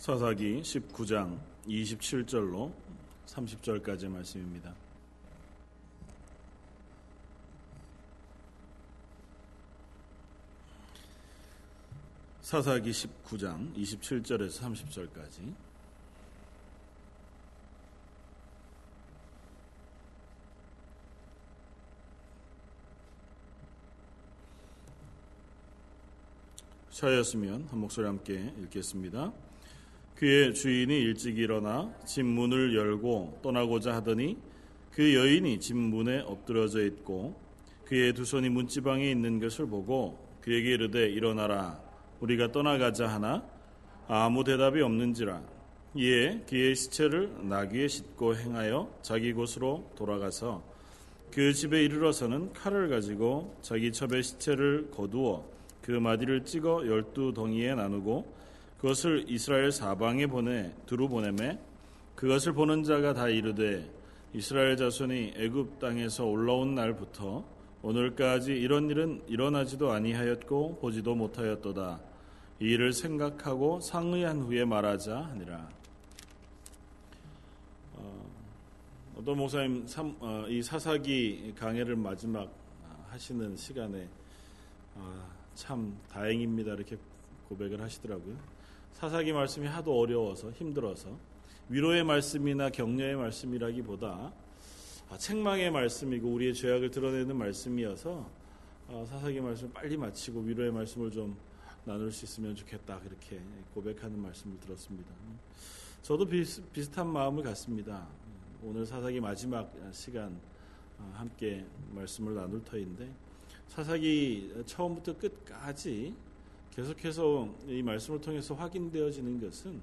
사사기 19장 27절로 30절까지 말씀입니다. 사사기 19장 27절에서 30절까지 셔였으면 한 목소리 함께 읽겠습니다. 그의 주인이 일찍 일어나 집 문을 열고 떠나고자 하더니 그 여인이 집 문에 엎드려져 있고 그의 두 손이 문지방에 있는 것을 보고 그에게 이르되 일어나라 우리가 떠나가자 하나? 아무 대답이 없는지라. 이에 그의 시체를 나귀에 싣고 행하여 자기 곳으로 돌아가서 그 집에 이르러서는 칼을 가지고 자기 첩의 시체를 거두어 그 마디를 찍어 열두 덩이에 나누고 그것을 이스라엘 사방에 보내 두루 보내매 그것을 보는 자가 다 이르되 이스라엘 자손이 애굽 땅에서 올라온 날부터 오늘까지 이런 일은 일어나지도 아니하였고 보지도 못하였도다. 이 일을 생각하고 상의한 후에 말하자 하니라. 어, 떤 목사님 삼, 어, 이 사사기 강해를 마지막 하시는 시간에 어, 참 다행입니다 이렇게 고백을 하시더라고요. 사사기 말씀이 하도 어려워서 힘들어서 위로의 말씀이나 격려의 말씀이라기보다 아, 책망의 말씀이고 우리의 죄악을 드러내는 말씀이어서 어, 사사기 말씀을 빨리 마치고 위로의 말씀을 좀 나눌 수 있으면 좋겠다 그렇게 고백하는 말씀을 들었습니다. 저도 비슷, 비슷한 마음을 갖습니다. 오늘 사사기 마지막 시간 어, 함께 말씀을 나눌 터인데 사사기 처음부터 끝까지 계속해서 이 말씀을 통해서 확인되어지는 것은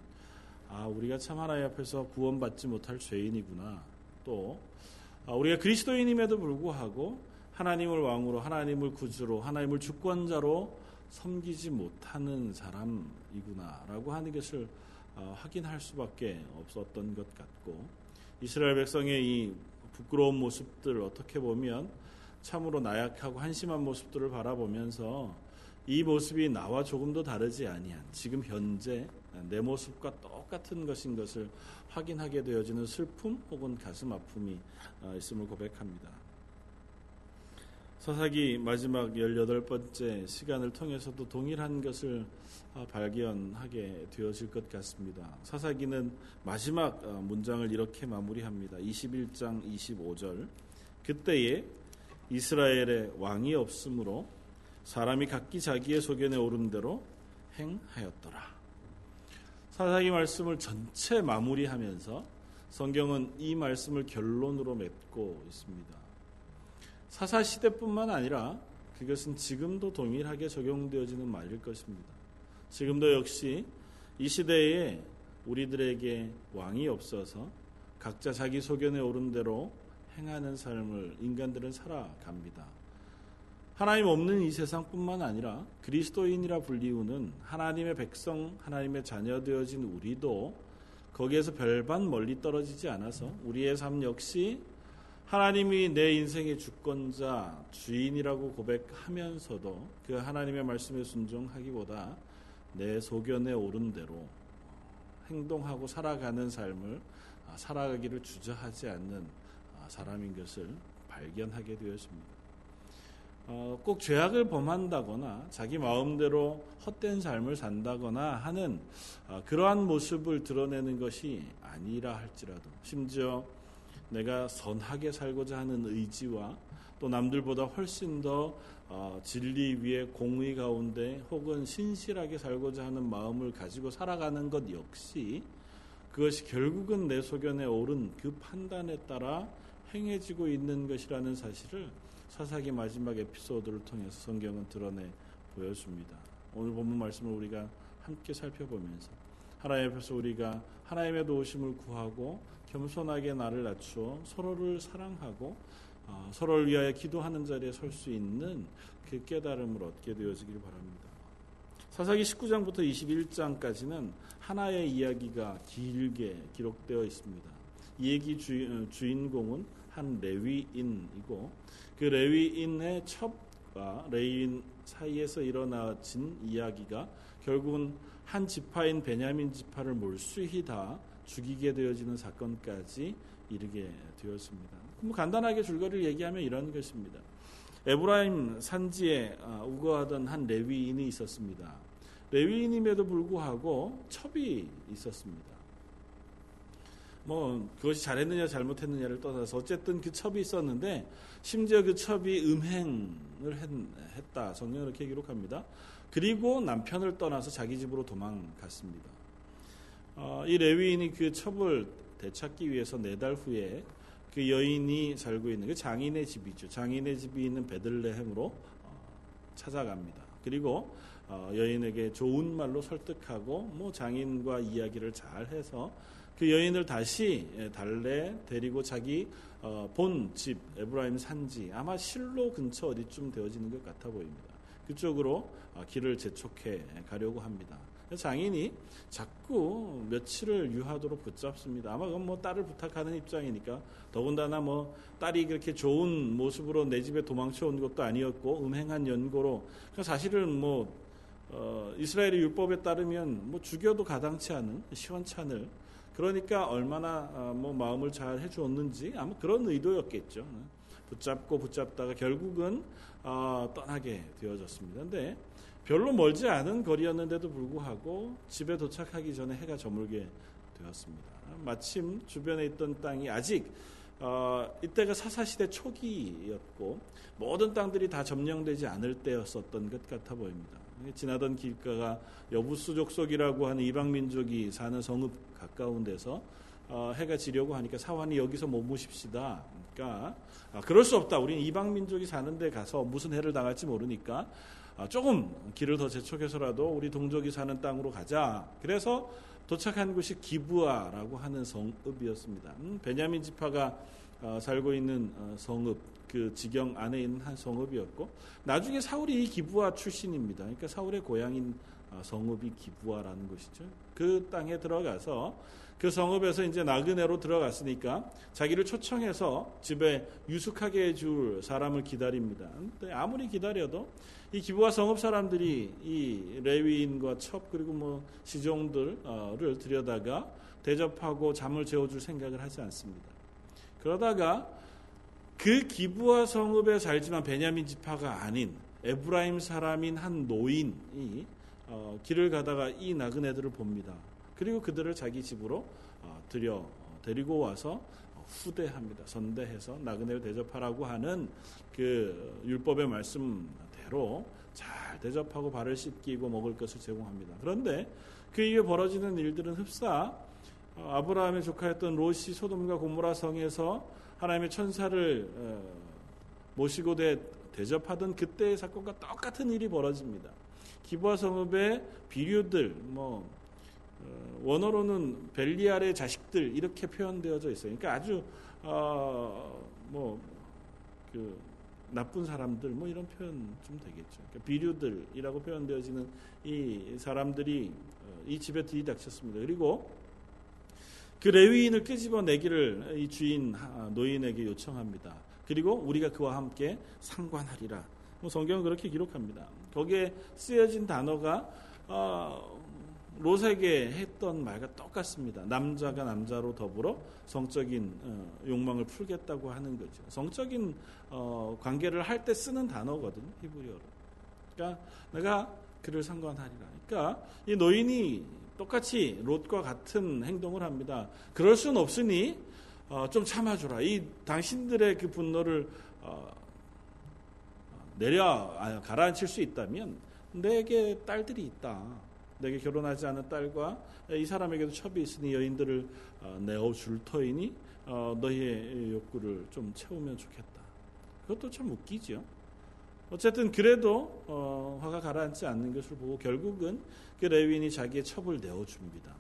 아 우리가 참 하나님 앞에서 구원받지 못할 죄인이구나. 또 아, 우리가 그리스도인임에도 불구하고 하나님을 왕으로 하나님을 구주로 하나님을 주권자로 섬기지 못하는 사람이구나라고 하는 것을 어, 확인할 수밖에 없었던 것 같고 이스라엘 백성의 이 부끄러운 모습들 어떻게 보면 참으로 나약하고 한심한 모습들을 바라보면서 이 모습이 나와 조금도 다르지 아니한 지금 현재 내 모습과 똑같은 것인 것을 확인하게 되어지는 슬픔 혹은 가슴 아픔이 어, 있음을 고백합니다. 서사기 마지막 18번째 시간을 통해서도 동일한 것을 어, 발견하게 되어질 것 같습니다. 사사기는 마지막 어, 문장을 이렇게 마무리합니다. 21장 25절. 그때에 이스라엘의 왕이 없으므로 사람이 각기 자기의 소견에 오른 대로 행하였더라. 사사기 말씀을 전체 마무리하면서 성경은 이 말씀을 결론으로 맺고 있습니다. 사사 시대뿐만 아니라 그것은 지금도 동일하게 적용되어지는 말일 것입니다. 지금도 역시 이 시대에 우리들에게 왕이 없어서 각자 자기 소견에 오른 대로 행하는 삶을 인간들은 살아갑니다. 하나님 없는 이 세상뿐만 아니라 그리스도인이라 불리우는 하나님의 백성, 하나님의 자녀 되어진 우리도 거기에서 별반 멀리 떨어지지 않아서 우리의 삶 역시 하나님이 내 인생의 주권자, 주인이라고 고백하면서도 그 하나님의 말씀에 순종하기보다 내 소견에 오른 대로 행동하고 살아가는 삶을 살아가기를 주저하지 않는 사람인 것을 발견하게 되었습니다. 어, 꼭 죄악을 범한다거나 자기 마음대로 헛된 삶을 산다거나 하는 어, 그러한 모습을 드러내는 것이 아니라 할지라도 심지어 내가 선하게 살고자 하는 의지와 또 남들보다 훨씬 더 어, 진리 위에 공의 가운데 혹은 신실하게 살고자 하는 마음을 가지고 살아가는 것 역시 그것이 결국은 내 소견에 오른 그 판단에 따라 행해지고 있는 것이라는 사실을 사사기 마지막 에피소드를 통해서 성경은 드러내 보여줍니다. 오늘 본문 말씀을 우리가 함께 살펴보면서 하나님 앞에서 우리가 하나님의 도우심을 구하고 겸손하게 나를 낮추어 서로를 사랑하고 어, 서로를 위하여 기도하는 자리에 설 수 있는 그 깨달음을 얻게 되어지길 바랍니다. 사사기 19장부터 21장까지는 하나의 이야기가 길게 기록되어 있습니다. 이 얘기 주, 어, 주인공은 한 레위인이고 그 레위인의 첫 지파와 레위인 사이에서 일어나진 이야기가 결국은 한 지파인 베냐민 지파를 몰수히 다 죽이게 되어지는 사건까지 이르게 되었습니다. 뭐 간단하게 줄거리를 얘기하면 이런 것입니다. 에브라임 산지에 아, 우거하던 한 레위인이 있었습니다. 레위인임에도 불구하고 첩이 있었습니다. 뭐 그것이 잘했느냐 잘못했느냐를 떠나서 어쨌든 그 첩이 있었는데 심지어 그 첩이 음행을 했다. 성경은 이렇게 기록합니다. 그리고 남편을 떠나서 자기 집으로 도망갔습니다. 어, 이 레위인이 그 첩을 되찾기 위해서 네 달 후에 그 여인이 살고 있는 그 장인의 집이죠. 장인의 집이 있는 베들레헴으로 어, 찾아갑니다. 그리고 어, 여인에게 좋은 말로 설득하고 뭐 장인과 이야기를 잘 해서 그 여인을 다시 예, 달래 데리고 자기 어, 본집 에브라임 산지 아마 실로 근처 어디쯤 되어지는 것 같아 보입니다. 그쪽으로 어, 길을 재촉해 가려고 합니다. 장인이 자꾸 며칠을 유하도록 붙잡습니다. 아마 그건 뭐 딸을 부탁하는 입장이니까 더군다나 뭐 딸이 그렇게 좋은 모습으로 내 집에 도망쳐 온 것도 아니었고 음행한 연고로 그러니까 사실은 뭐 어, 이스라엘의 율법에 따르면 뭐 죽여도 가당치 않은 시원찮을 그러니까 얼마나 어, 뭐 마음을 잘 해주었는지 아마 그런 의도였겠죠. 붙잡고 붙잡다가 결국은 어, 떠나게 되어졌습니다. 근데 별로 멀지 않은 거리였는데도 불구하고 집에 도착하기 전에 해가 저물게 되었습니다. 마침 주변에 있던 땅이 아직 어, 이때가 사사시대 초기였고 모든 땅들이 다 점령되지 않을 때였었던 것 같아 보입니다. 지나던 길가가 여부수 족 속이라고 하는 이방 민족이 사는 성읍 가까운 데서 어, 해가 지려고 하니까 사환이 여기서 머무십시다. 그러니까 아, 그럴 수 없다. 우리는 이방 민족이 사는 데 가서 무슨 해를 당할지 모르니까 아, 조금 길을 더 재촉해서라도 우리 동족이 사는 땅으로 가자. 그래서 도착한 곳이 기부아라고 하는 성읍이었습니다. 음, 베냐민 지파가 어, 살고 있는 어, 성읍 그 지경 안에 있는 한 성읍이었고 나중에 사울이 이 기부아 출신입니다. 그러니까 사울의 고향인 어, 성읍이 기부아라는 것이죠. 그 땅에 들어가서 그 성읍에서 이제 나그네로 들어갔으니까 자기를 초청해서 집에 유숙하게 해줄 사람을 기다립니다. 근데 아무리 기다려도 이 기부와 성읍 사람들이 이 레위인과 첩 그리고 뭐 시종들을 들여다가 대접하고 잠을 재워줄 생각을 하지 않습니다. 그러다가 그 기부와 성읍에 살지만 베냐민 지파가 아닌 에브라임 사람인 한 노인이 어, 길을 가다가 이 나그네들을 봅니다. 그리고 그들을 자기 집으로 어, 들여 어, 데리고 와서 후대합니다. 선대해서 나그네를 대접하라고 하는 그 율법의 말씀대로 잘 대접하고 발을 씻기고 먹을 것을 제공합니다. 그런데 그 이후에 벌어지는 일들은 흡사 어, 아브라함의 조카였던 롯이 소돔과 고모라 성에서 하나님의 천사를 모시고 대접하던 그때의 사건과 똑같은 일이 벌어집니다. 기부아 성읍의 비류들 뭐 어, 원어로는 벨리알의 자식들 이렇게 표현되어져 있어요. 그러니까 아주 어, 뭐그 나쁜 사람들 뭐 이런 표현 좀 되겠죠. 그러니까 비류들이라고 표현되어지는 이 사람들이 어, 이 집에 들이닥쳤습니다. 그리고 그 레위인을 끄집어내기를 이 주인 노인에게 요청합니다. 그리고 우리가 그와 함께 상관하리라. 뭐 성경은 그렇게 기록합니다. 거기에 쓰여진 단어가 어, 롯에게 했던 말과 똑같습니다. 남자가 남자로 더불어 성적인 어, 욕망을 풀겠다고 하는 거죠. 성적인 어, 관계를 할 때 쓰는 단어거든요. 히브리어로. 그러니까 내가 그를 상관하리라. 그러니까 이 노인이 똑같이 롯과 같은 행동을 합니다. 그럴 수는 없으니 어, 좀 참아주라. 이 당신들의 그 분노를 내려 아, 가라앉힐 수 있다면 내게 딸들이 있다. 내게 결혼하지 않은 딸과 이 사람에게도 첩이 있으니 여인들을 어, 내어 줄 터이니 어, 너희의 욕구를 좀 채우면 좋겠다. 그것도 참 웃기죠. 어쨌든 그래도 어, 화가 가라앉지 않는 것을 보고 결국은 그 레윈이 자기의 첩을 내어줍니다.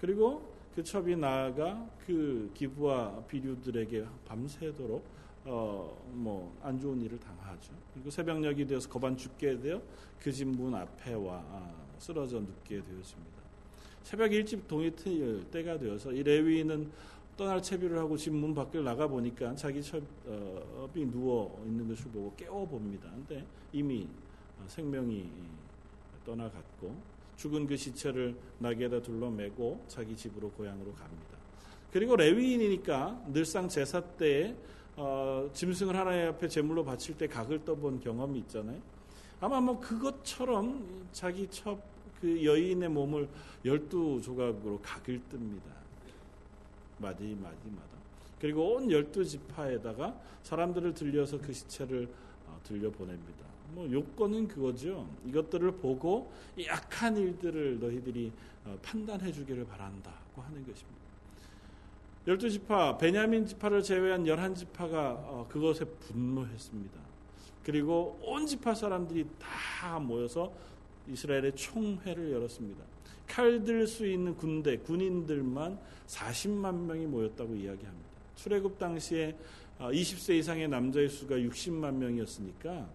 그리고 그 첩이 나아가 그 기부와 비류들에게 밤새도록 어, 뭐, 안 좋은 일을 당하죠. 그리고 새벽녘이 되어서 거반 죽게 되어 그 집 문 앞에 와 아, 쓰러져 눕게 되었습니다. 새벽 일찍 동이 트일 때가 되어서 이 레위인은 떠날 채비를 하고 집 문 밖을 나가 보니까 자기 첩이 누워 있는 것을 보고 깨워 봅니다. 근데 이미 생명이 떠나갔고 죽은 그 시체를 낙에다 둘러매고 자기 집으로 고향으로 갑니다. 그리고 레위인이니까 늘상 제사 때에 어, 짐승을 하나님 앞에 제물로 바칠 때 각을 떠본 경험이 있잖아요. 아마 뭐 그것처럼 자기 첩 그 여인의 몸을 열두 조각으로 각을 뜹니다. 마디 마디마다. 그리고 온 열두 지파에다가 사람들을 들려서 그 시체를 어, 들려 보냅니다. 뭐 요건은 그거죠. 이것들을 보고 약한 일들을 너희들이 어, 판단해 주기를 바란다고 하는 것입니다. 열두 지파 베냐민 지파를 제외한 열한 지파가 어, 그것에 분노했습니다. 그리고 온 지파 사람들이 다 모여서 이스라엘의 총회를 열었습니다. 칼 들 수 있는 군대 군인들만 40만 명이 모였다고 이야기합니다. 출애굽 당시에 20세 어, 이상의 남자의 수가 60만 명이었으니까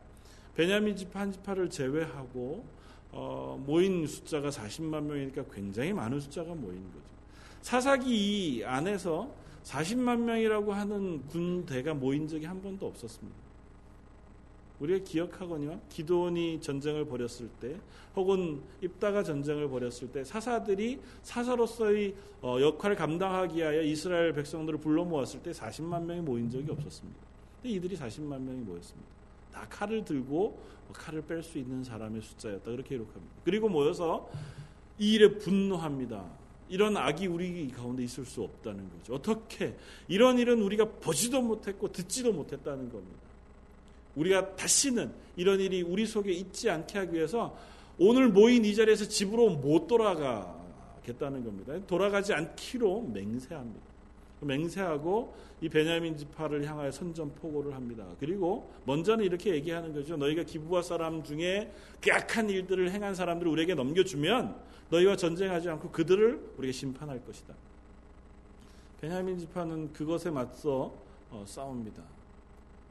베냐민 지파 한 지파를 제외하고 어, 모인 숫자가 40만 명이니까 굉장히 많은 숫자가 모인 거죠. 사사기 안에서 40만 명이라고 하는 군대가 모인 적이 한 번도 없었습니다. 우리가 기억하거니와 기도원이 전쟁을 벌였을 때 혹은 입다가 전쟁을 벌였을 때 사사들이 사사로서의 어, 역할을 감당하기 위하여 이스라엘 백성들을 불러 모았을 때 40만 명이 모인 적이 없었습니다. 근데 이들이 40만 명이 모였습니다. 다 칼을 들고 칼을 뺄 수 있는 사람의 숫자였다. 그렇게 기록합니다. 그리고 모여서 이 일에 분노합니다. 이런 악이 우리 가운데 있을 수 없다는 거죠. 어떻게 이런 일은 우리가 보지도 못했고 듣지도 못했다는 겁니다. 우리가 다시는 이런 일이 우리 속에 있지 않게 하기 위해서 오늘 모인 이 자리에서 집으로 못 돌아가겠다는 겁니다. 돌아가지 않기로 맹세합니다. 맹세하고 이 베냐민 지파를 향하여 선전포고를 합니다. 그리고 먼저는 이렇게 얘기하는 거죠. 너희가 기부와 사람 중에 그 약한 일들을 행한 사람들을 우리에게 넘겨주면 너희와 전쟁하지 않고 그들을 우리가 심판할 것이다. 베냐민 지파는 그것에 맞서 어, 싸웁니다.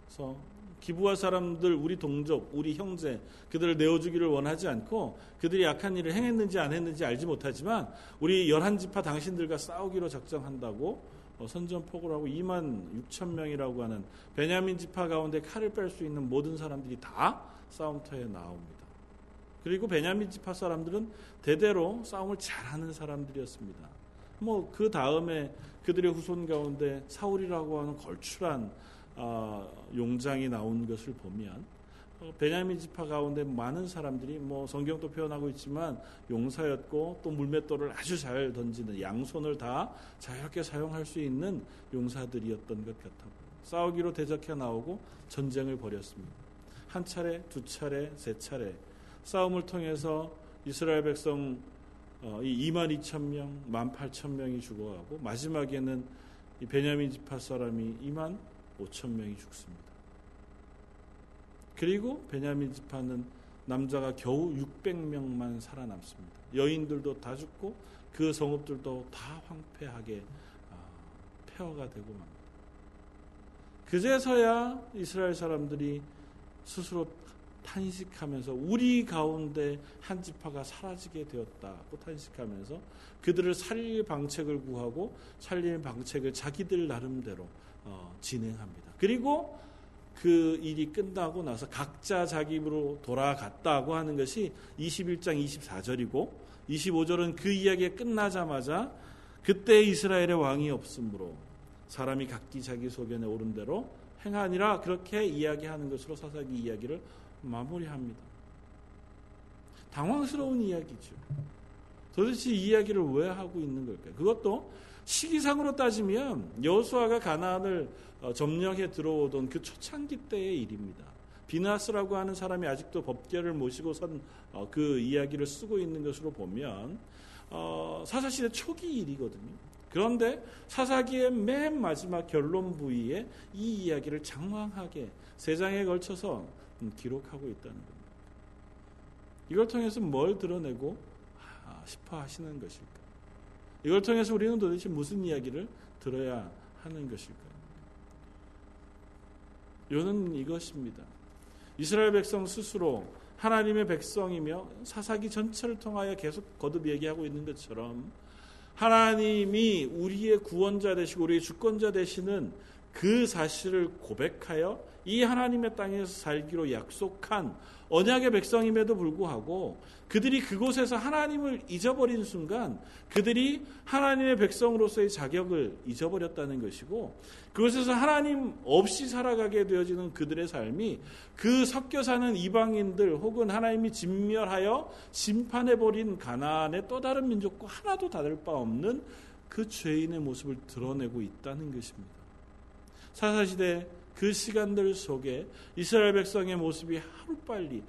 그래서 기부할 사람들 우리 동족, 우리 형제 그들을 내어주기를 원하지 않고 그들이 약한 일을 행했는지 안 했는지 알지 못하지만 우리 열한 지파 당신들과 싸우기로 작정한다고 어, 선전포고를 하고 2만 6천 명이라고 하는 베냐민 지파 가운데 칼을 뺄 수 있는 모든 사람들이 다 싸움터에 나옵니다. 그리고 베냐민 지파 사람들은 대대로 싸움을 잘하는 사람들이었습니다. 뭐 그 다음에 그들의 후손 가운데 사울이라고 하는 걸출한 어, 용장이 나온 것을 보면 어, 베냐민 지파 가운데 많은 사람들이 뭐 성경도 표현하고 있지만 용사였고 또 물맷돌을 아주 잘 던지는 양손을 다 자유롭게 사용할 수 있는 용사들이었던 것 같아. 싸우기로 대적해 나오고 전쟁을 벌였습니다. 한 차례, 두 차례, 세 차례 싸움을 통해서 이스라엘 백성 어, 이 2만 2천 명, 1만 8천 명이 죽어가고 마지막에는 이 베냐민 지파 사람이 2만 5천 명이 죽습니다. 그리고 베냐민 지파는 남자가 겨우 600명만 살아남습니다. 여인들도 다 죽고 그 성읍들도 다 황폐하게 아, 폐허가 되고 맙니다. 그제서야 이스라엘 사람들이 스스로 탄식하면서 우리 가운데 한 지파가 사라지게 되었다고 탄식하면서 그들을 살릴 방책을 구하고 살릴 방책을 자기들 나름대로 어, 진행합니다. 그리고 그 일이 끝나고 나서 각자 자기 입으로 돌아갔다고 하는 것이 21장 24절이고 25절은 그 이야기가 끝나자마자 그때 이스라엘의 왕이 없으므로 사람이 각기 자기 소견에 오른 대로 행하니라 그렇게 이야기하는 것으로 사사기 이야기를 마무리합니다. 당황스러운 이야기죠. 도대체 이 이야기를 왜 하고 있는 걸까요? 그것도 시기상으로 따지면 여수아가 가나안을 어, 점령해 들어오던 그 초창기 때의 일입니다. 비나스라고 하는 사람이 아직도 법계를 모시고 선그 어, 이야기를 쓰고 있는 것으로 보면 어, 사사시대 초기 일이거든요. 그런데 사사기의 맨 마지막 결론 부위에 이 이야기를 장황하게 세 장에 걸쳐서 음, 기록하고 있다는 겁니다. 이걸 통해서 뭘 드러내고 아, 싶어 하시는 것일까? 이걸 통해서 우리는 도대체 무슨 이야기를 들어야 하는 것일까? 요는 이것입니다. 이스라엘 백성 스스로 하나님의 백성이며 사사기 전체를 통하여 계속 거듭 얘기하고 있는 것처럼 하나님이 우리의 구원자 되시고 우리의 주권자 되시는 그 사실을 고백하여 이 하나님의 땅에서 살기로 약속한 언약의 백성임에도 불구하고 그들이 그곳에서 하나님을 잊어버린 순간 그들이 하나님의 백성으로서의 자격을 잊어버렸다는 것이고 그곳에서 하나님 없이 살아가게 되어지는 그들의 삶이 그 섞여 사는 이방인들 혹은 하나님이 진멸하여 심판해버린 가나안의 또 다른 민족과 하나도 다를 바 없는 그 죄인의 모습을 드러내고 있다는 것입니다. 사사시대 그 시간들 속에 이스라엘 백성의 모습이 하루빨리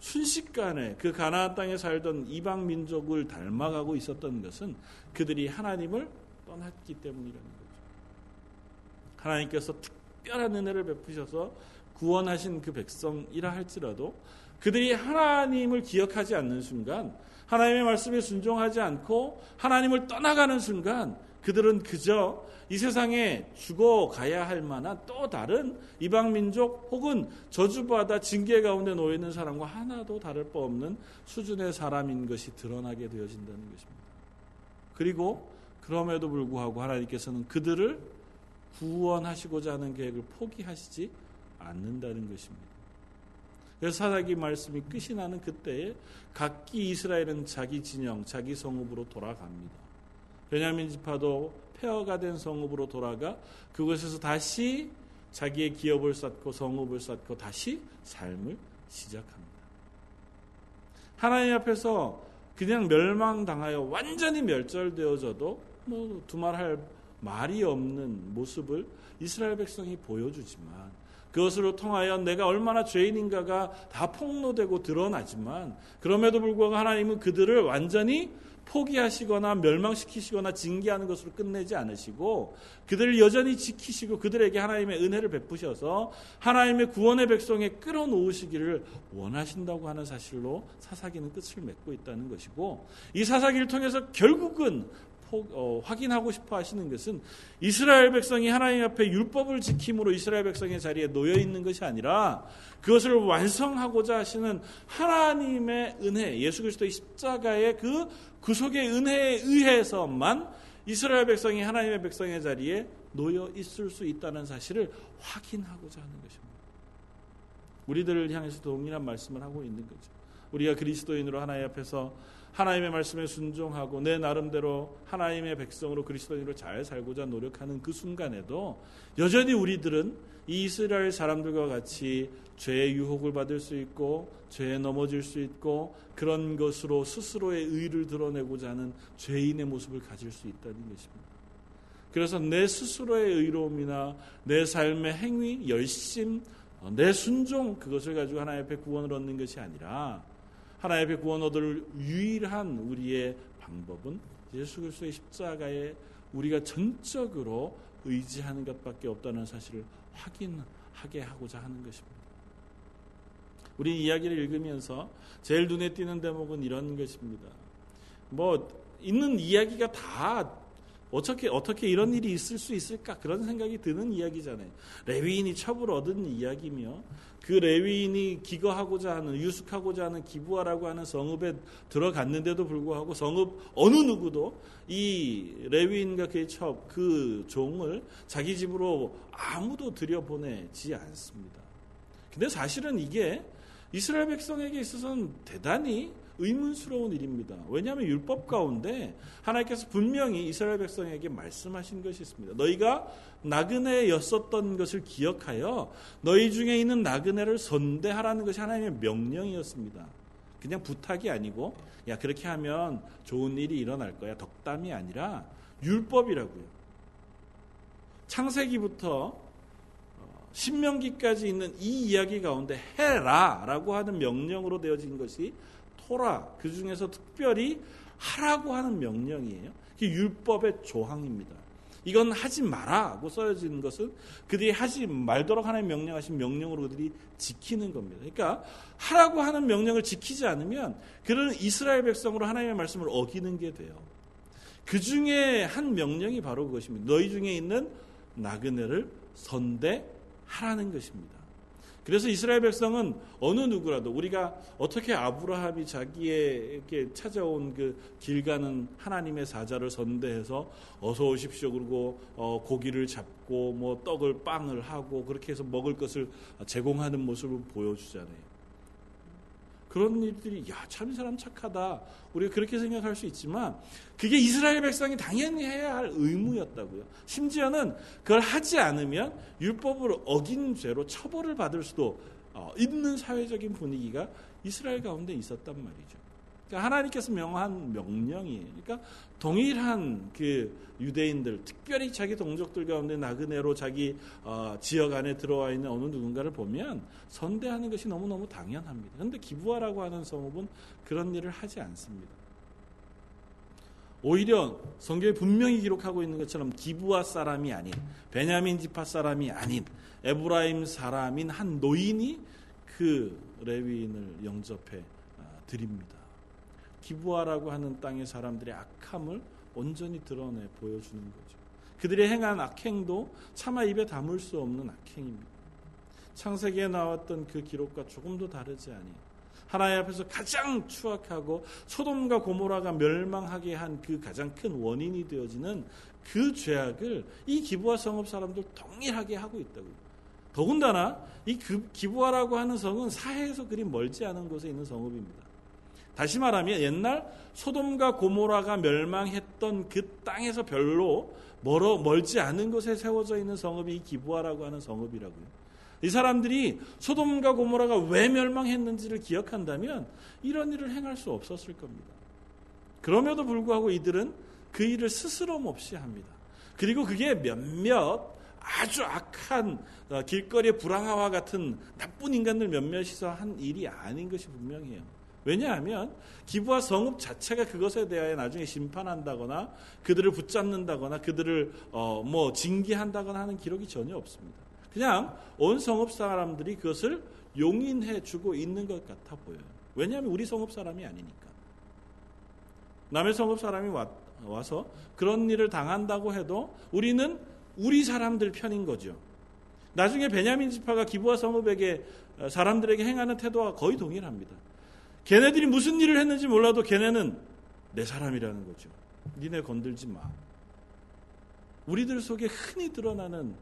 순식간에 그 가나안 땅에 살던 이방 민족을 닮아가고 있었던 것은 그들이 하나님을 떠났기 때문이라는 거죠. 하나님께서 특별한 은혜를 베푸셔서 구원하신 그 백성이라 할지라도 그들이 하나님을 기억하지 않는 순간 하나님의 말씀에 순종하지 않고 하나님을 떠나가는 순간 그들은 그저 이 세상에 죽어가야 할 만한 또 다른 이방 민족 혹은 저주받아 징계 가운데 놓여 있는 사람과 하나도 다를 바 없는 수준의 사람인 것이 드러나게 되어진다는 것입니다. 그리고 그럼에도 불구하고 하나님께서는 그들을 구원하시고자 하는 계획을 포기하시지 않는다는 것입니다. 사사기 말씀이 끝이 나는 그때에 각기 이스라엘은 자기 진영, 자기 성읍으로 돌아갑니다. 베냐민 지파도 폐허가 된 성읍으로 돌아가 그곳에서 다시 자기의 기업을 쌓고 성읍을 쌓고 다시 삶을 시작합니다. 하나님 앞에서 그냥 멸망당하여 완전히 멸절되어져도 뭐 두말할 말이 없는 모습을 이스라엘 백성이 보여주지만 그것으로 통하여 내가 얼마나 죄인인가가 다 폭로되고 드러나지만 그럼에도 불구하고 하나님은 그들을 완전히 포기하시거나 멸망시키시거나 징계하는 것으로 끝내지 않으시고 그들을 여전히 지키시고 그들에게 하나님의 은혜를 베푸셔서 하나님의 구원의 백성에 끌어놓으시기를 원하신다고 하는 사실로 사사기는 끝을 맺고 있다는 것이고 이 사사기를 통해서 결국은 어, 확인하고 싶어 하시는 것은 이스라엘 백성이 하나님 앞에 율법을 지킴으로 이스라엘 백성의 자리에 놓여 있는 것이 아니라 그것을 완성하고자 하시는 하나님의 은혜, 예수 그리스도의 십자가의 그 구속의 은혜에 의해서만 이스라엘 백성이 하나님의 백성의 자리에 놓여 있을 수 있다는 사실을 확인하고자 하는 것입니다. 우리들을 향해서 동일한 말씀을 하고 있는 거죠. 우리가 그리스도인으로 하나님 앞에서 하나님의 말씀에 순종하고 내 나름대로 하나님의 백성으로 그리스도인으로 잘 살고자 노력하는 그 순간에도 여전히 우리들은 이 이스라엘 사람들과 같이 죄의 유혹을 받을 수 있고 죄에 넘어질 수 있고 그런 것으로 스스로의 의를 드러내고자 하는 죄인의 모습을 가질 수 있다는 것입니다. 그래서 내 스스로의 의로움이나 내 삶의 행위, 열심, 내 순종 그것을 가지고 하나님 앞에 구원을 얻는 것이 아니라 하나님 앞에 구원 얻을 유일한 우리의 방법은 예수 그리스도의 십자가에 우리가 전적으로 의지하는 것밖에 없다는 사실을 확인하게 하고자 하는 것입니다. 우리 이야기를 읽으면서 제일 눈에 띄는 대목은 이런 것입니다. 뭐 있는 이야기가 다 어떻게 어떻게 이런 일이 있을 수 있을까 그런 생각이 드는 이야기잖아요. 레위인이 첩을 얻은 이야기며 그 레위인이 기거하고자 하는 유숙하고자 하는 기부하라고 하는 성읍에 들어갔는데도 불구하고 성읍 어느 누구도 이 레위인과 그의 첩 그 종을 자기 집으로 아무도 들여보내지 않습니다. 근데 사실은 이게 이스라엘 백성에게 있어서는 대단히 의문스러운 일입니다. 왜냐하면 율법 가운데 하나님께서 분명히 이스라엘 백성에게 말씀하신 것이 있습니다. 너희가 나그네였었던 것을 기억하여 너희 중에 있는 나그네를 선대하라는 것이 하나님의 명령이었습니다. 그냥 부탁이 아니고 야 그렇게 하면 좋은 일이 일어날 거야 덕담이 아니라 율법이라고요. 창세기부터 어, 신명기까지 있는 이 이야기 가운데 해라라고 하는 명령으로 되어진 것이 토라 그 중에서 특별히 하라고 하는 명령이에요. 율법의 조항입니다. 이건 하지 마라고 써진 것은 그들이 하지 말도록 하나님 명령하신 명령으로 그들이 지키는 겁니다. 그러니까 하라고 하는 명령을 지키지 않으면 그들은 이스라엘 백성으로 하나님의 말씀을 어기는 게 돼요. 그 중에 한 명령이 바로 그것입니다. 너희 중에 있는 나그네를 선대 하라는 것입니다. 그래서 이스라엘 백성은 어느 누구라도 우리가 어떻게 아브라함이 자기에게 찾아온 그 길 가는 하나님의 사자를 선대해서 어서 오십시오 그러고 어, 고기를 잡고 뭐 떡을 빵을 하고 그렇게 해서 먹을 것을 제공하는 모습을 보여주잖아요. 그런 일들이 야 참 사람 착하다 우리가 그렇게 생각할 수 있지만 그게 이스라엘 백성이 당연히 해야 할 의무였다고요. 심지어는 그걸 하지 않으면 율법을 어긴 죄로 처벌을 받을 수도 어, 있는 사회적인 분위기가 이스라엘 가운데 있었단 말이죠. 그러니까 하나님께서 명한 명령이에요. 그러니까 동일한 그 유대인들, 특별히 자기 동족들 가운데 나그네로 자기 어, 지역 안에 들어와 있는 어느 누군가를 보면 선대하는 것이 너무너무 당연합니다. 그런데 기부하라고 하는 성읍은 그런 일을 하지 않습니다. 오히려 성경에 분명히 기록하고 있는 것처럼 기부하 사람이 아닌 베냐민 지파 사람이 아닌 에브라임 사람인 한 노인이 그 레위인을 영접해 어, 드립니다. 기부하라고 하는 땅의 사람들의 악함을 온전히 드러내 보여주는 거죠. 그들이 행한 악행도 차마 입에 담을 수 없는 악행입니다. 창세기에 나왔던 그 기록과 조금도 다르지 아니. 하나님 앞에서 가장 추악하고 소돔과 고모라가 멸망하게 한 그 가장 큰 원인이 되어지는 그 죄악을 이 기부하 성읍 사람들 동일하게 하고 있다고요. 더군다나 이그 기부하라고 하는 성은 사해에서 그리 멀지 않은 곳에 있는 성읍입니다. 다시 말하면 옛날 소돔과 고모라가 멸망했던 그 땅에서 별로 멀어 멀지 않은 곳에 세워져 있는 성읍이 기부하라고 하는 성읍이라고요. 이 사람들이 소돔과 고모라가 왜 멸망했는지를 기억한다면 이런 일을 행할 수 없었을 겁니다. 그럼에도 불구하고 이들은 그 일을 스스럼 없이 합니다. 그리고 그게 몇몇 아주 악한 어, 길거리의 불황아와 같은 나쁜 인간들 몇몇이서 한 일이 아닌 것이 분명해요. 왜냐하면 기부와 성읍 자체가 그것에 대하여 나중에 심판한다거나 그들을 붙잡는다거나 그들을 어, 뭐 징계한다거나 하는 기록이 전혀 없습니다. 그냥 온 성읍 사람들이 그것을 용인해 주고 있는 것 같아 보여요. 왜냐하면 우리 성읍 사람이 아니니까. 남의 성읍 사람이 와, 와서 그런 일을 당한다고 해도 우리는 우리 사람들 편인 거죠. 나중에 베냐민 지파가 기부와 성읍에게 어, 사람들에게 행하는 태도와 거의 동일합니다. 걔네들이 무슨 일을 했는지 몰라도 걔네는 내 사람이라는 거죠. 니네 건들지 마. 우리들 속에 흔히 드러나는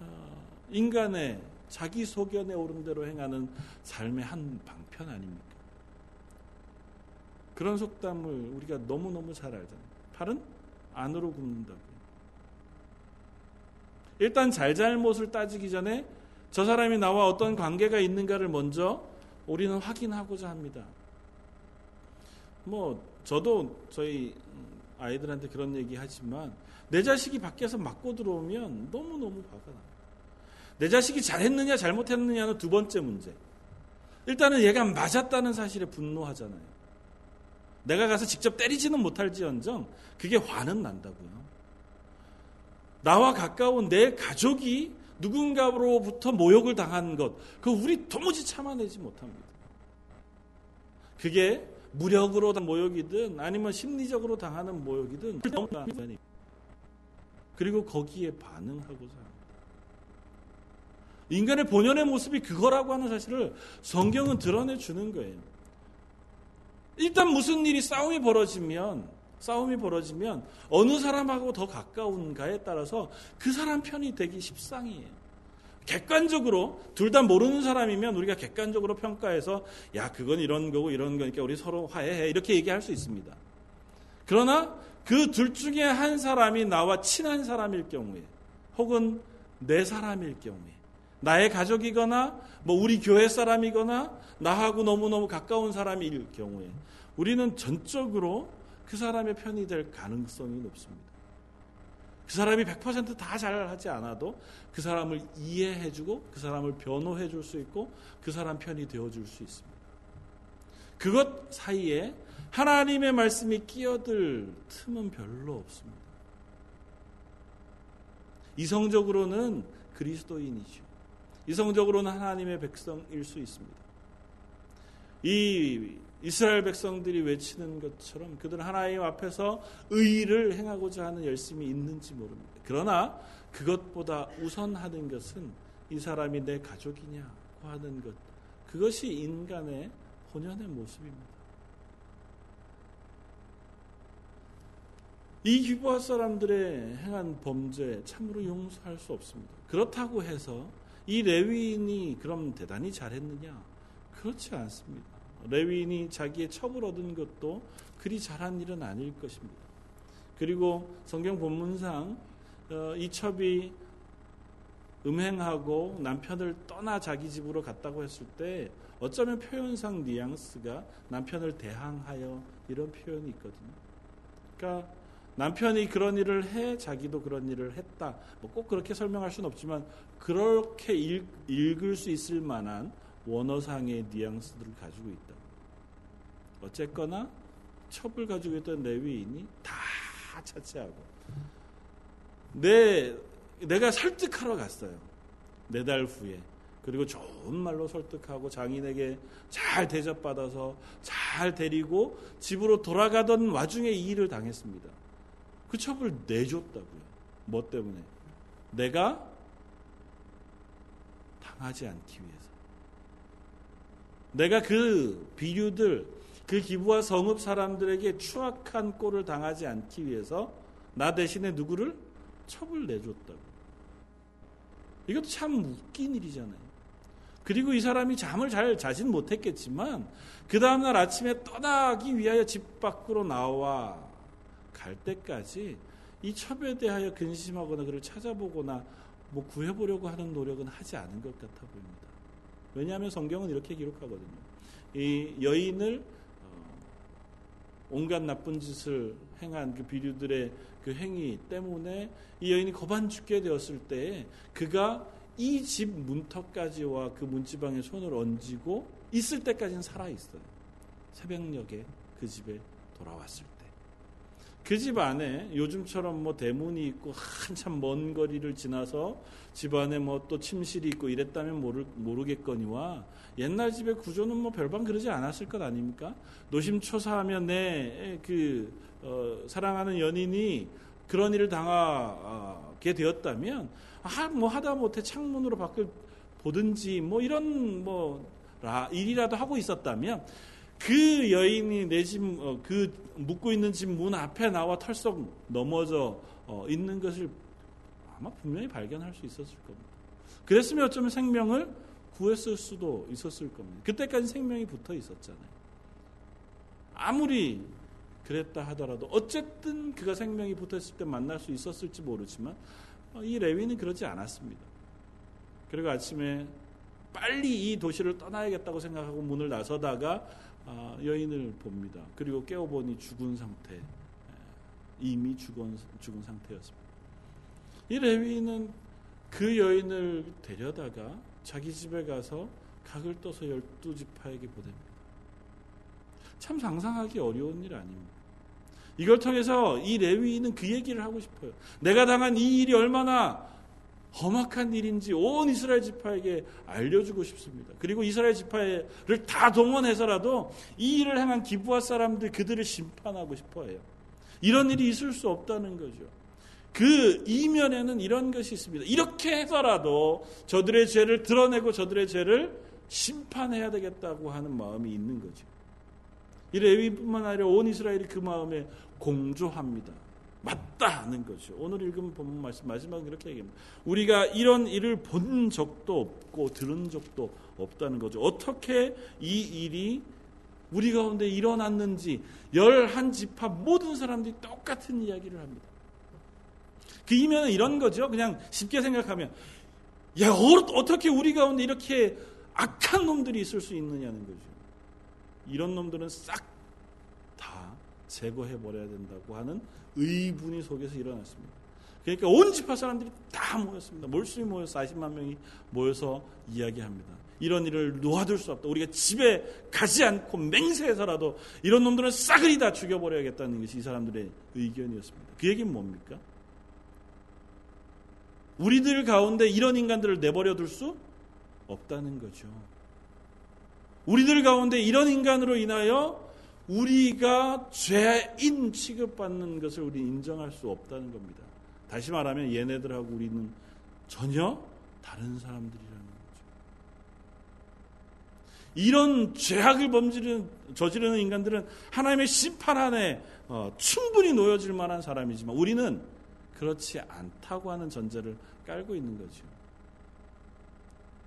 어, 인간의 자기 소견에 오른 대로 행하는 삶의 한 방편 아닙니까? 그런 속담을 우리가 너무너무 잘 알잖아요. 팔은 안으로 굽는다고요. 일단 잘잘못을 따지기 전에 저 사람이 나와 어떤 관계가 있는가를 먼저 우리는 확인하고자 합니다. 뭐 저도 저희 아이들한테 그런 얘기 하지만 내 자식이 밖에서 맞고 들어오면 너무너무 화가 납니다. 내 자식이 잘했느냐 잘못했느냐는 두 번째 문제. 일단은 얘가 맞았다는 사실에 분노하잖아요. 내가 가서 직접 때리지는 못할지언정 그게 화는 난다고요. 나와 가까운 내 가족이 누군가로부터 모욕을 당한 것, 그 우리 도무지 참아내지 못합니다. 그게 무력으로 모욕이든 아니면 심리적으로 당하는 모욕이든 그리고 거기에 반응하고자 합니다. 인간의 본연의 모습이 그거라고 하는 사실을 성경은 드러내 주는 거예요. 일단 무슨 일이 싸움이 벌어지면 싸움이 벌어지면 어느 사람하고 더 가까운가에 따라서 그 사람 편이 되기 십상이에요. 객관적으로 둘 다 모르는 사람이면 우리가 객관적으로 평가해서 야 그건 이런 거고 이런 거니까 우리 서로 화해해 이렇게 얘기할 수 있습니다. 그러나 그 둘 중에 한 사람이 나와 친한 사람일 경우에 혹은 내 사람일 경우에 나의 가족이거나 뭐 우리 교회 사람이거나 나하고 너무너무 가까운 사람일 경우에 우리는 전적으로 그 사람의 편이 될 가능성이 높습니다. 그 사람이 100%다 잘하지 않아도 그 사람을 이해해주고 그 사람을 변호해줄 수 있고 그 사람 편이 되어줄 수 있습니다. 그것 사이에 하나님의 말씀이 끼어들 틈은 별로 없습니다. 이성적으로는 그리스도인이죠. 이성적으로는 하나님의 백성일 수 있습니다. 이 이스라엘 백성들이 외치는 것처럼 그들은 하나님 앞에서 의를 행하고자 하는 열심이 있는지 모릅니다. 그러나 그것보다 우선하는 것은 이 사람이 내 가족이냐, 하는 것. 그것이 인간의 본연의 모습입니다. 이 기부할 사람들의 행한 범죄 참으로 용서할 수 없습니다. 그렇다고 해서 이 레위인이 그럼 대단히 잘했느냐? 그렇지 않습니다. 레위인이 자기의 첩을 얻은 것도 그리 잘한 일은 아닐 것입니다. 그리고 성경 본문상 어, 이 첩이 음행하고 남편을 떠나 자기 집으로 갔다고 했을 때 어쩌면 표현상 뉘앙스가 남편을 대항하여 이런 표현이 있거든요. 그러니까 남편이 그런 일을 해 자기도 그런 일을 했다. 뭐 꼭 그렇게 설명할 수는 없지만 그렇게 읽, 읽을 수 있을 만한 원어상의 뉘앙스들을 가지고 있다. 어쨌거나 첩을 가지고 있던 레위인이 다 차치하고 내 내가 설득하러 갔어요. 네 달 후에. 그리고 좋은 말로 설득하고 장인에게 잘 대접받아서 잘 데리고 집으로 돌아가던 와중에 이 일을 당했습니다. 그 첩을 내줬다고요. 뭐 때문에? 내가 당하지 않기 위해서. 내가 그 비류들, 그 기부와 성읍 사람들에게 추악한 꼴을 당하지 않기 위해서 나 대신에 누구를 첩을 내줬다고. 이것도 참 웃긴 일이잖아요. 그리고 이 사람이 잠을 잘 자진 못했겠지만 그 다음날 아침에 떠나기 위하여 집 밖으로 나와 갈 때까지 이 첩에 대하여 근심하거나 그를 찾아보거나 뭐 구해보려고 하는 노력은 하지 않은 것 같아 보입니다. 왜냐하면 성경은 이렇게 기록하거든요. 이 여인을 어, 온갖 나쁜 짓을 행한 그 비류들의 그 행위 때문에 이 여인이 거반 죽게 되었을 때 그가 이 집 문턱까지와 그 문지방에 손을 얹고 있을 때까지는 살아 있어요. 새벽녘에 그 집에 돌아왔을 때. 그 집 안에 요즘처럼 뭐 대문이 있고 한참 먼 거리를 지나서 집 안에 뭐 또 침실이 있고 이랬다면 모르, 모르겠거니와 옛날 집의 구조는 뭐 별반 그러지 않았을 것 아닙니까? 노심초사하면 내그 어, 사랑하는 연인이 그런 일을 당하게 되었다면 아, 뭐 하다 못해 창문으로 밖을 보든지 뭐 이런 뭐 라, 일이라도 하고 있었다면 그 여인이 내 집, 어, 그 묵고 있는 집 문 앞에 나와 털썩 넘어져 어, 있는 것을 아마 분명히 발견할 수 있었을 겁니다. 그랬으면 어쩌면 생명을 구했을 수도 있었을 겁니다. 그때까지 생명이 붙어 있었잖아요. 아무리 그랬다 하더라도 어쨌든 그가 생명이 붙었을 때 만날 수 있었을지 모르지만 어, 이 레위는 그러지 않았습니다. 그리고 아침에 빨리 이 도시를 떠나야겠다고 생각하고 문을 나서다가 아, 여인을 봅니다. 그리고 깨어보니 죽은 상태, 이미 죽은, 죽은 상태였습니다. 이 레위는 그 여인을 데려다가 자기 집에 가서 각을 떠서 열두 지파에게 보냅니다. 참 상상하기 어려운 일 아닙니다. 이걸 통해서 이 레위인은 그 얘기를 하고 싶어요. 내가 당한 이 일이 얼마나 험악한 일인지 온 이스라엘 지파에게 알려주고 싶습니다. 그리고 이스라엘 지파를 다 동원해서라도 이 일을 행한 기부와 사람들 그들을 심판하고 싶어해요. 이런 일이 있을 수 없다는 거죠. 그 이면에는 이런 것이 있습니다. 이렇게 해서라도 저들의 죄를 드러내고 저들의 죄를 심판해야 되겠다고 하는 마음이 있는 거죠. 이 레위뿐만 아니라 온 이스라엘이 그 마음에 공조합니다. 맞다 하는 거죠. 오늘 읽은 본문 말씀 마지막에 이렇게 얘기합니다. 우리가 이런 일을 본 적도 없고 들은 적도 없다는 거죠. 어떻게 이 일이 우리 가운데 일어났는지 열한 집합 모든 사람들이 똑같은 이야기를 합니다. 그 이면은 이런 거죠. 그냥 쉽게 생각하면 야 어떻게 우리 가운데 이렇게 악한 놈들이 있을 수 있느냐는 거죠. 이런 놈들은 싹 다 제거해 버려야 된다고 하는 의분이 속에서 일어났습니다. 그러니까 온 지파 사람들이 다 모였습니다. 몰수히 모여서 40만 명이 모여서 이야기합니다. 이런 일을 놓아둘 수 없다. 우리가 집에 가지 않고 맹세해서라도 이런 놈들은 싸그리 다 죽여버려야겠다는 것이 이 사람들의 의견이었습니다. 그 얘기는 뭡니까? 우리들 가운데 이런 인간들을 내버려 둘 수 없다는 거죠. 우리들 가운데 이런 인간으로 인하여 우리가 죄인 취급받는 것을 우리 인정할 수 없다는 겁니다. 다시 말하면 얘네들하고 우리는 전혀 다른 사람들이라는 거죠. 이런 죄악을 범지는 저지르는 인간들은 하나님의 심판 안에 어, 충분히 놓여질 만한 사람이지만 우리는 그렇지 않다고 하는 전제를 깔고 있는 거죠.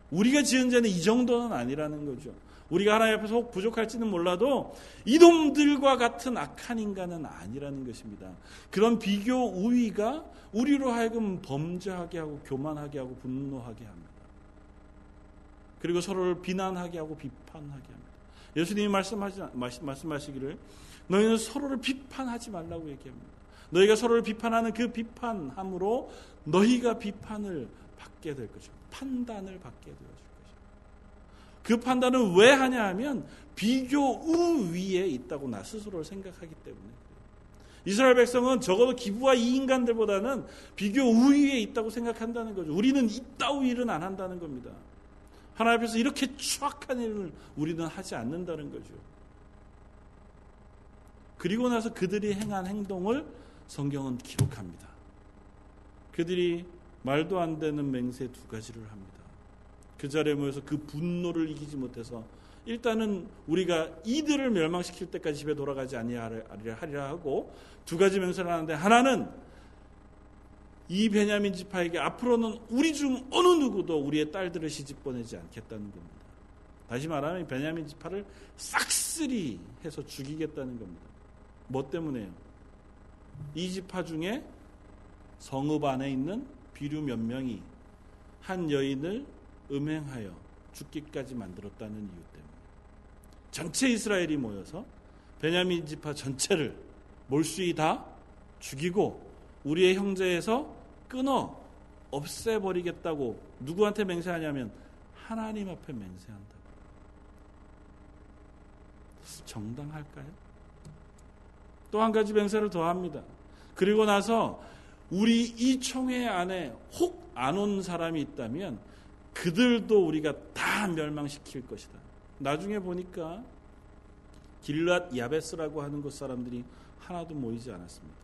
우리가 지은 죄는 이 정도는 아니라는 거죠. 우리가 하나님 앞에서 혹 부족할지는 몰라도 이놈들과 같은 악한 인간은 아니라는 것입니다. 그런 비교 우위가 우리로 하여금 범죄하게 하고 교만하게 하고 분노하게 합니다. 그리고 서로를 비난하게 하고 비판하게 합니다. 예수님이 말씀하시, 말씀하시기를 너희는 서로를 비판하지 말라고 얘기합니다. 너희가 서로를 비판하는 그 비판함으로 너희가 비판을 받게 될 것이고 판단을 받게 것이고 그 판단을 왜 하냐 하면 비교 우위에 있다고 나 스스로를 생각하기 때문에 이스라엘 백성은 적어도 기부와 이 인간들보다는 비교 우위에 있다고 생각한다는 거죠. 우리는 이따위 일은 안 한다는 겁니다. 하나님 앞에서 이렇게 추악한 일을 우리는 하지 않는다는 거죠. 그리고 나서 그들이 행한 행동을 성경은 기록합니다. 그들이 말도 안 되는 맹세 두 가지를 합니다. 그 자리에 모여서 그 분노를 이기지 못해서 일단은 우리가 이들을 멸망시킬 때까지 집에 돌아가지 아니하리라 하고 두 가지 맹세를 하는데 하나는 이 베냐민 지파에게 앞으로는 우리 중 어느 누구도 우리의 딸들을 시집 보내지 않겠다는 겁니다. 다시 말하면 베냐민 지파를 싹쓸이 해서 죽이겠다는 겁니다. 뭐 때문에요? 이 지파 중에 성읍 안에 있는 비류 몇 명이 한 여인을 음행하여 죽기까지 만들었다는 이유 때문에 전체 이스라엘이 모여서 베냐민 지파 전체를 몰수히 다 죽이고 우리의 형제에서 끊어 없애버리겠다고 누구한테 맹세하냐면 하나님 앞에 맹세한다고. 정당할까요? 또 한 가지 맹세를 더 합니다. 그리고 나서 우리 이 총회 안에 혹 안 온 사람이 있다면 그들도 우리가 다 멸망시킬 것이다. 나중에 보니까 길랏 야베스라고 하는 곳 사람들이 하나도 모이지 않았습니다.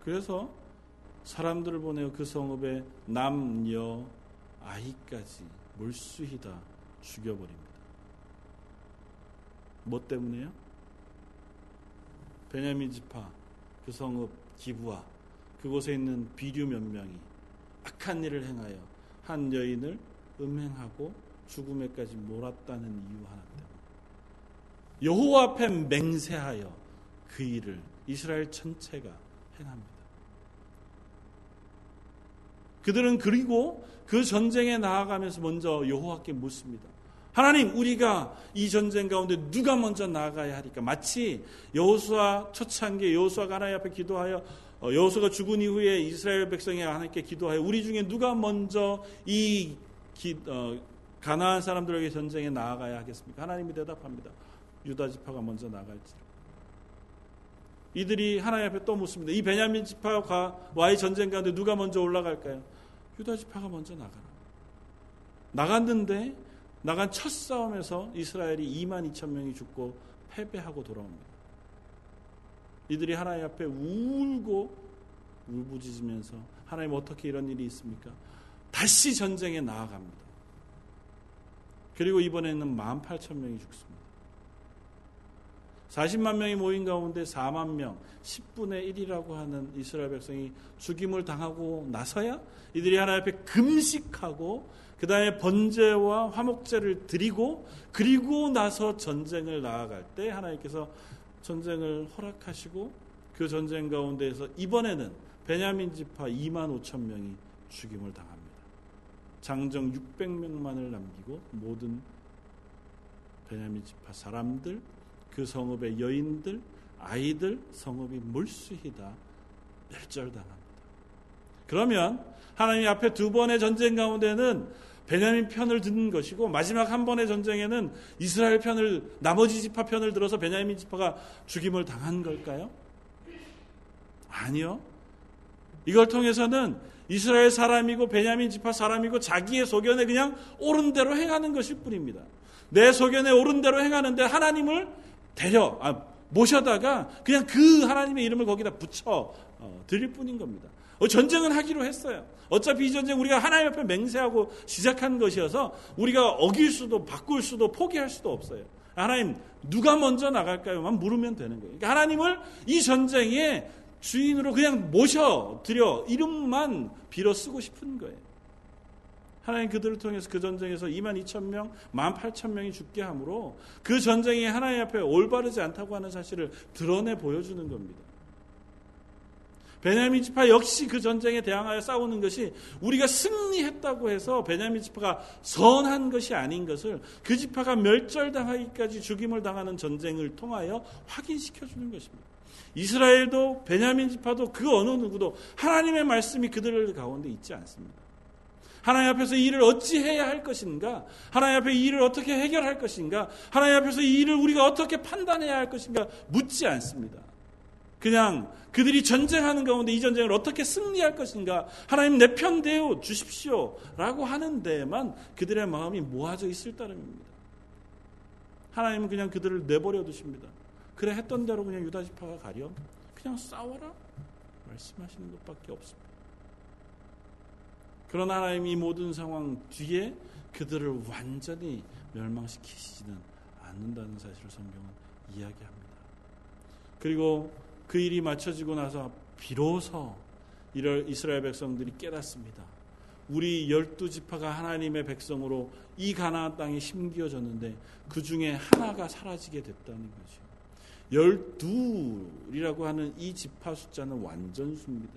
그래서 사람들을 보내어 그 성읍에 남녀 아이까지 몰수히 다 죽여버립니다. 뭐 때문에요? 베냐민 지파 그 성읍 기부와 그곳에 있는 비류 몇 명이 악한 일을 행하여 한 여인을 음행하고 죽음에까지 몰았다는 이유 하나 때문에 여호와 앞에 맹세하여 그 일을 이스라엘 전체가 행합니다. 그들은 그리고 그 전쟁에 나아가면서 먼저 여호와께 묻습니다. 하나님, 우리가 이 전쟁 가운데 누가 먼저 나아가야 하니까 마치 여호수아 초창기 여호수아가 하나님 앞에 기도하여 어, 여호수아가 죽은 이후에 이스라엘 백성이 하나님께 기도하여 우리 중에 누가 먼저 이 기, 어, 가나안 사람들에게 전쟁에 나아가야 하겠습니까? 하나님이 대답합니다. 유다 지파가 먼저 나갈지라. 이들이 하나님 앞에 또 묻습니다. 이 베냐민 지파와의 전쟁 가운데 누가 먼저 올라갈까요? 유다 지파가 먼저 나가라. 나갔는데 나간 첫 싸움에서 이스라엘이 2만 2천 명이 죽고 패배하고 돌아옵니다. 이들이 하나님 앞에 울고 울부짖으면서 하나님 어떻게 이런 일이 있습니까? 다시 전쟁에 나아갑니다. 그리고 이번에는 1만 8천 명이 죽습니다. 40만 명이 모인 가운데 4만 명, 10분의 1이라고 하는 이스라엘 백성이 죽임을 당하고 나서야 이들이 하나님 앞에 금식하고 그 다음에 번제와 화목제를 드리고 그리고 나서 전쟁을 나아갈 때 하나님께서 전쟁을 허락하시고 그 전쟁 가운데에서 이번에는 베냐민 지파 2만 5천 명이 죽임을 당합니다. 장정 600명만을 남기고 모든 베냐민 지파 사람들 그 성읍의 여인들, 아이들, 성읍이 물수히 다 멸절당합니다. 그러면 하나님 앞에 두 번의 전쟁 가운데는 베냐민 편을 듣는 것이고 마지막 한 번의 전쟁에는 이스라엘 편을 나머지 지파 편을 들어서 베냐민 지파가 죽임을 당한 걸까요? 아니요. 이걸 통해서는 이스라엘 사람이고 베냐민 지파 사람이고 자기의 소견에 그냥 옳은 대로 행하는 것일 뿐입니다. 내 소견에 옳은 대로 행하는데 하나님을 데려 아, 모셔다가 그냥 그 하나님의 이름을 거기다 붙여 어, 드릴 뿐인 겁니다. 어, 전쟁은 하기로 했어요. 어차피 이 전쟁 우리가 하나님 앞에 맹세하고 시작한 것이어서 우리가 어길 수도 바꿀 수도 포기할 수도 없어요. 하나님 누가 먼저 나갈까요만 물으면 되는 거예요. 그러니까 하나님을 이 전쟁의 주인으로 그냥 모셔 드려 이름만 빌어 쓰고 싶은 거예요. 하나님 그들을 통해서 그 전쟁에서 2만 2천 명, 1만 8천 명이 죽게 하므로 그 전쟁이 하나님 앞에 올바르지 않다고 하는 사실을 드러내 보여주는 겁니다. 베냐민 지파 역시 그 전쟁에 대항하여 싸우는 것이 우리가 승리했다고 해서 베냐민 지파가 선한 것이 아닌 것을 그 지파가 멸절당하기까지 죽임을 당하는 전쟁을 통하여 확인시켜 주는 것입니다. 이스라엘도 베냐민 지파도 그 어느 누구도 하나님의 말씀이 그들 가운데 있지 않습니다. 하나님 앞에서 이 일을 어찌 해야 할 것인가? 하나님 앞에 이 일을 어떻게 해결할 것인가? 하나님 앞에서 이 일을 우리가 어떻게 판단해야 할 것인가? 묻지 않습니다. 그냥 그들이 전쟁하는 가운데 이 전쟁을 어떻게 승리할 것인가 하나님 내 편 되어 주십시오 라고 하는 데에만 그들의 마음이 모아져 있을 따름입니다. 하나님은 그냥 그들을 내버려 두십니다. 그래 했던 대로 그냥 유다 지파가 가렴 그냥 싸워라 말씀하시는 것밖에 없습니다. 그러나 하나님이 이 모든 상황 뒤에 그들을 완전히 멸망시키시지는 않는다는 사실을 성경은 이야기합니다. 그리고 그 일이 맞춰지고 나서 비로소 이스라엘 백성들이 깨닫습니다. 우리 열두 지파가 하나님의 백성으로 이 가나안 땅에 심기어졌는데 그 중에 하나가 사라지게 됐다는 거죠. 열둘이라고 하는 이 지파 숫자는 완전수입니다.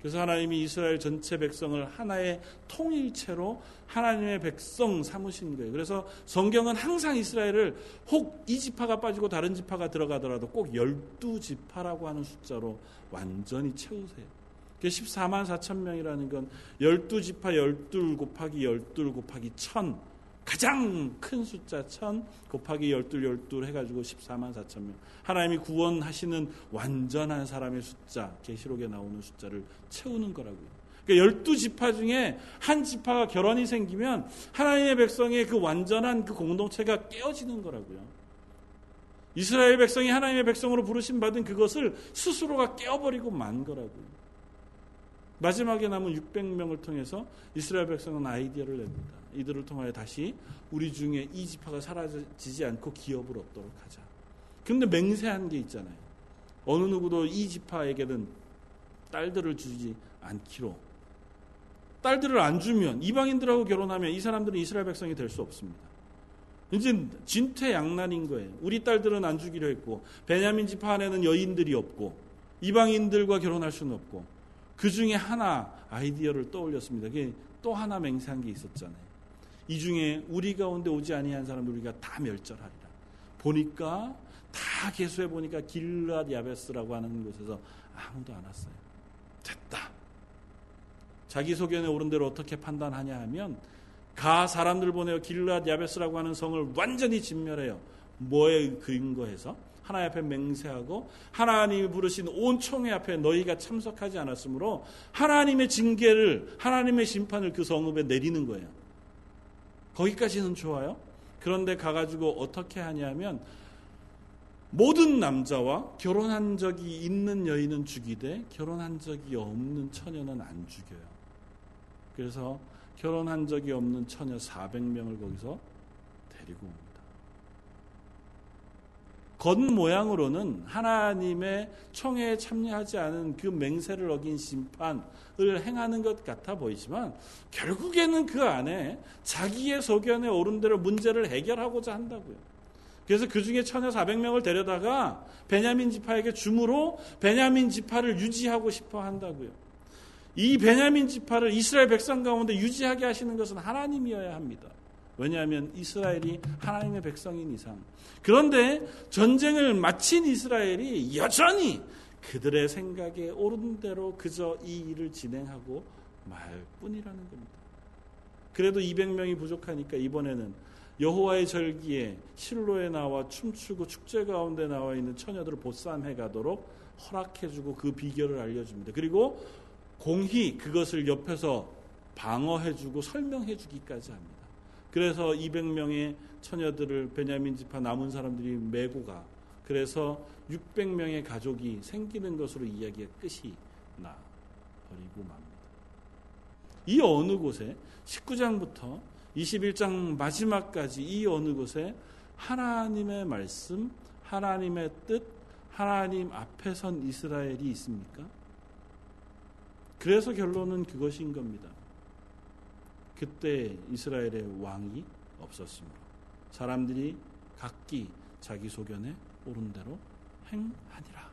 그래서 하나님이 이스라엘 전체 백성을 하나의 통일체로 하나님의 백성 삼으신 거예요. 그래서 성경은 항상 이스라엘을 혹 이 지파가 빠지고 다른 지파가 들어가더라도 꼭 열두 지파라고 하는 숫자로 완전히 채우세요. 14만 4천 명이라는 건 열두 지파 열둘 곱하기 열둘 곱하기 천 가장 큰 숫자 천 곱하기 열둘 열둘 해가지고 14만 4천 명. 하나님이 구원하시는 완전한 사람의 숫자 계시록에 나오는 숫자를 채우는 거라고요. 그러니까 열두 지파 중에 한 지파가 결혼이 생기면 하나님의 백성의 그 완전한 그 공동체가 깨어지는 거라고요. 이스라엘 백성이 하나님의 백성으로 부르심 받은 그것을 스스로가 깨어버리고 만 거라고요. 마지막에 남은 600명을 통해서 이스라엘 백성은 아이디어를 냅니다. 이들을 통하여 다시 우리 중에 이 지파가 사라지지 않고 기업을 얻도록 하자. 근데 맹세한 게 있잖아요. 어느 누구도 이 지파에게는 딸들을 주지 않기로. 딸들을 안 주면 이방인들하고 결혼하면 이 사람들은 이스라엘 백성이 될 수 없습니다. 이제 진퇴양난인 거예요. 우리 딸들은 안 주기로 했고 베냐민 지파 안에는 여인들이 없고 이방인들과 결혼할 수는 없고 그 중에 하나 아이디어를 떠올렸습니다. 그게 또 하나 맹세한 게 있었잖아요. 이 중에 우리 가운데 오지 아니한 사람들 우리가 다 멸절하리라. 보니까 다 개수해 보니까 길라 야베스라고 하는 곳에서 아무도 안 왔어요. 됐다. 자기 소견에 오른 대로 어떻게 판단하냐 하면 가 사람들 보내어 길라 야베스라고 하는 성을 완전히 진멸해요. 뭐에 근거해서 하나님 앞에 맹세하고 하나님이 부르신 온 총회 앞에 너희가 참석하지 않았으므로 하나님의 징계를 하나님의 심판을 그 성읍에 내리는 거예요. 거기까지는 좋아요. 그런데 가가지고 어떻게 하냐면 모든 남자와 결혼한 적이 있는 여인은 죽이되 결혼한 적이 없는 처녀는 안 죽여요. 그래서 결혼한 적이 없는 처녀 400명을 거기서 데리고. 겉모양으로는 하나님의 총회에 참여하지 않은 그 맹세를 어긴 심판을 행하는 것 같아 보이지만 결국에는 그 안에 자기의 소견에 오른 대로 문제를 해결하고자 한다고요. 그래서 그 중에 천여 400명을 데려다가 베냐민 지파에게 주므로 베냐민 지파를 유지하고 싶어 한다고요. 이 베냐민 지파를 이스라엘 백성 가운데 유지하게 하시는 것은 하나님이어야 합니다. 왜냐하면 이스라엘이 하나님의 백성인 이상. 그런데 전쟁을 마친 이스라엘이 여전히 그들의 생각에 옳은 대로 그저 이 일을 진행하고 말 뿐이라는 겁니다. 그래도 200명이 부족하니까 이번에는 여호와의 절기에 실로에 나와 춤추고 축제 가운데 나와 있는 처녀들을 보쌈해 가도록 허락해주고 그 비결을 알려줍니다. 그리고 공히 그것을 옆에서 방어해주고 설명해주기까지 합니다. 그래서 200명의 처녀들을 베냐민 지파 남은 사람들이 메고 가. 그래서 600명의 가족이 생기는 것으로 이야기가 끝이 나. 버리고 맙니다. 이 어느 곳에 19장부터 21장 마지막까지 이 어느 곳에 하나님의 말씀, 하나님의 뜻, 하나님 앞에 선 이스라엘이 있습니까? 그래서 결론은 그것인 겁니다. 그때 이스라엘의 왕이 없었으므로 사람들이 각기 자기 소견에 옳은 대로 행하니라.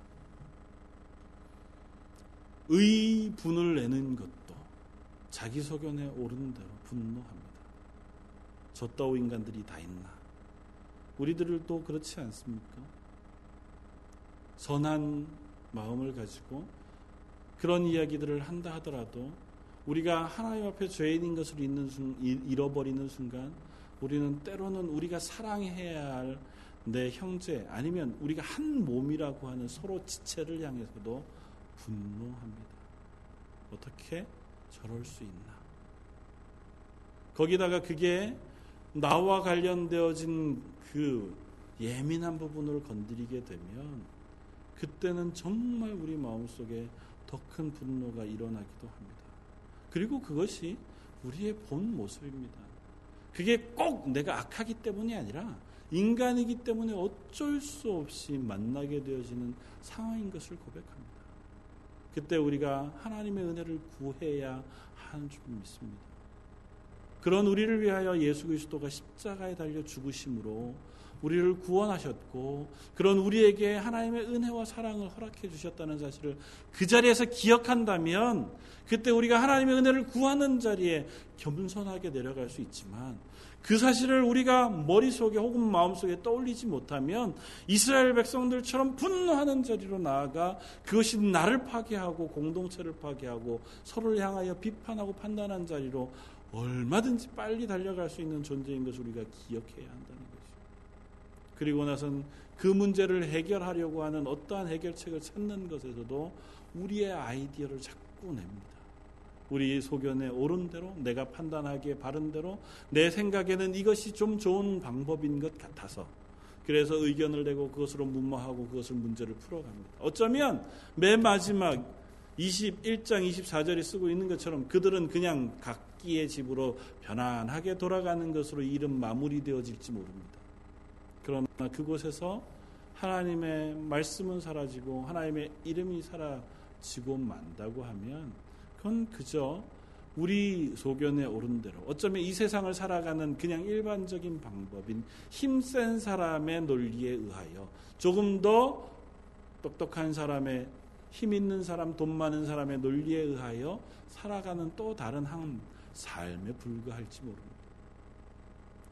의 분을 내는 것도 자기 소견에 옳은 대로 분노합니다. 저 따위 인간들이 다 있나? 우리들도 그렇지 않습니까? 선한 마음을 가지고 그런 이야기들을 한다 하더라도 우리가 하나님 앞에 죄인인 것을 잃어버리는 순간 우리는 때로는 우리가 사랑해야 할 내 형제 아니면 우리가 한 몸이라고 하는 서로 지체를 향해서도 분노합니다. 어떻게 저럴 수 있나? 거기다가 그게 나와 관련되어진 그 예민한 부분을 건드리게 되면 그때는 정말 우리 마음속에 더 큰 분노가 일어나기도 합니다. 그리고 그것이 우리의 본 모습입니다. 그게 꼭 내가 악하기 때문이 아니라 인간이기 때문에 어쩔 수 없이 만나게 되어지는 상황인 것을 고백합니다. 그때 우리가 하나님의 은혜를 구해야 하는 줄 믿습니다. 그런 우리를 위하여 예수 그리스도가 십자가에 달려 죽으심으로 우리를 구원하셨고 그런 우리에게 하나님의 은혜와 사랑을 허락해 주셨다는 사실을 그 자리에서 기억한다면 그때 우리가 하나님의 은혜를 구하는 자리에 겸손하게 내려갈 수 있지만 그 사실을 우리가 머릿속에 혹은 마음속에 떠올리지 못하면 이스라엘 백성들처럼 분노하는 자리로 나아가 그것이 나를 파괴하고 공동체를 파괴하고 서로를 향하여 비판하고 판단한 자리로 얼마든지 빨리 달려갈 수 있는 존재인 것을 우리가 기억해야 한다는. 그리고 나선 그 문제를 해결하려고 하는 어떠한 해결책을 찾는 것에서도 우리의 아이디어를 자꾸 냅니다. 우리 소견에 옳은 대로 내가 판단하기에 바른 대로 내 생각에는 이것이 좀 좋은 방법인 것 같아서 그래서 의견을 내고 그것으로 문마하고 그것을 문제를 풀어갑니다. 어쩌면 맨 마지막 21장 24절에 쓰고 있는 것처럼 그들은 그냥 각기의 집으로 편안하게 돌아가는 것으로 이름 마무리되어질지 모릅니다. 그러나 그곳에서 하나님의 말씀은 사라지고 하나님의 이름이 사라지고 만다고 하면 그건 그저 우리 소견에 오른 대로 어쩌면 이 세상을 살아가는 그냥 일반적인 방법인 힘센 사람의 논리에 의하여 조금 더 똑똑한 사람의 힘 있는 사람, 돈 많은 사람의 논리에 의하여 살아가는 또 다른 한 삶에 불과할지 모릅니다.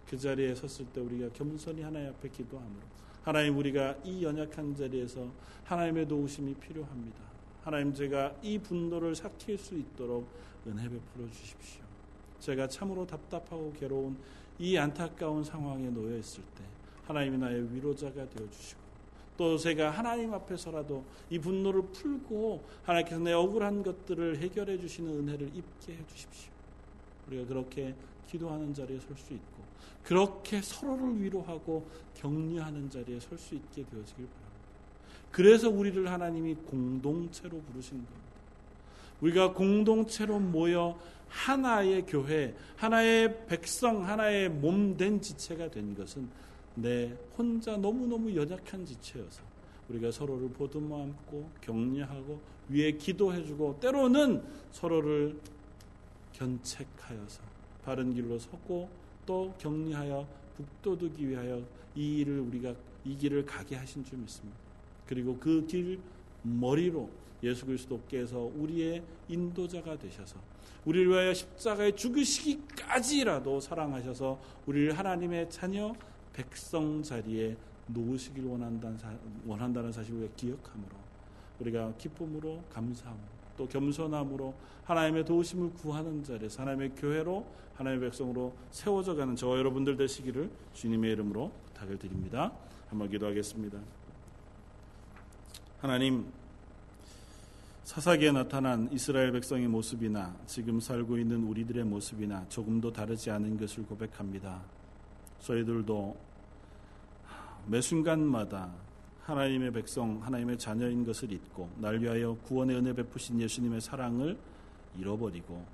그 자리에 섰을 때 우리가 겸손히 하나님 앞에 기도함으로 하나님 우리가 이 연약한 자리에서 하나님의 도우심이 필요합니다. 하나님 제가 이 분노를 삭힐 수 있도록 은혜 베풀어 주십시오. 제가 참으로 답답하고 괴로운 이 안타까운 상황에 놓여 있을 때 하나님이 나의 위로자가 되어 주시고 또 제가 하나님 앞에서라도 이 분노를 풀고 하나님께서 내 억울한 것들을 해결해 주시는 은혜를 입게 해 주십시오. 우리가 그렇게 기도하는 자리에 설 수 있고 그렇게 서로를 위로하고 격려하는 자리에 설 수 있게 되어지길 바랍니다. 그래서 우리를 하나님이 공동체로 부르신 겁니다. 우리가 공동체로 모여 하나의 교회, 하나의 백성, 하나의 몸 된 지체가 된 것은 내 혼자 너무너무 연약한 지체여서 우리가 서로를 보듬어 안고 격려하고 위에 기도해주고 때로는 서로를 견책하여서 바른 길로 서고 또 격려하여 북돋우기 위하여 이 일을 우리가 이 길을 가게 하신 줄 믿습니다. 그리고 그 길 머리로 예수 그리스도께서 우리의 인도자가 되셔서 우리를 위하여 십자가에 죽으시기까지라도 사랑하셔서 우리를 하나님의 자녀 백성 자리에 놓으시길 원한다는, 사실을 기억함으로 우리가 기쁨으로 감사함으로 또 겸손함으로 하나님의 도우심을 구하는 자리에서 하나님의 교회로 하나님의 백성으로 세워져 가는 저와 여러분들 되시기를 주님의 이름으로 부탁을 드립니다. 한번 기도하겠습니다. 하나님 사사기에 나타난 이스라엘 백성의 모습이나 지금 살고 있는 우리들의 모습이나 조금도 다르지 않은 것을 고백합니다. 저희들도 매 순간마다 하나님의 백성, 하나님의 자녀인 것을 잊고 날 위하여 구원의 은혜 베푸신 예수님의 사랑을 잃어버리고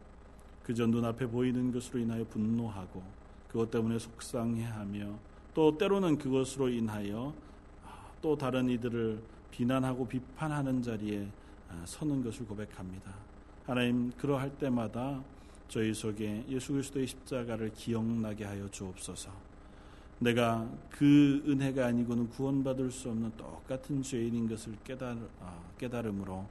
그저 눈앞에 보이는 것으로 인하여 분노하고 그것 때문에 속상해하며 또 때로는 그것으로 인하여 또 다른 이들을 비난하고 비판하는 자리에 아, 서는 것을 고백합니다. 하나님 그러할 때마다 저희 속에 예수 그리스도의 십자가를 기억나게 하여 주옵소서. 내가 그 은혜가 아니고는 구원받을 수 없는 똑같은 죄인인 것을 깨달, 아, 깨달음으로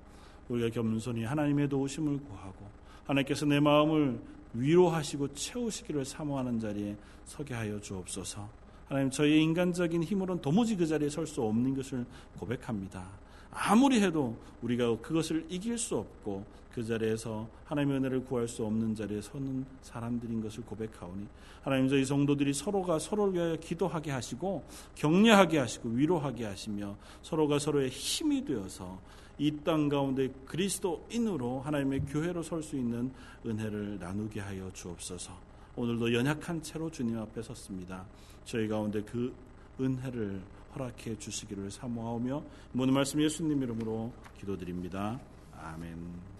우리가 겸손히 하나님의 도우심을 구하고 하나님께서 내 마음을 위로하시고 채우시기를 사모하는 자리에 서게 하여 주옵소서. 하나님 저희의 인간적인 힘으로는 도무지 그 자리에 설 수 없는 것을 고백합니다. 아무리 해도 우리가 그것을 이길 수 없고 그 자리에서 하나님의 은혜를 구할 수 없는 자리에 서는 사람들인 것을 고백하오니 하나님 저희 성도들이 서로가 서로를 위하여 기도하게 하시고 격려하게 하시고 위로하게 하시며 서로가 서로의 힘이 되어서 이 땅 가운데 그리스도인으로 하나님의 교회로 설 수 있는 은혜를 나누게 하여 주옵소서. 오늘도 연약한 채로 주님 앞에 섰습니다. 저희 가운데 그 은혜를 허락해 주시기를 사모하오며 모든 말씀 예수님 이름으로 기도드립니다. 아멘.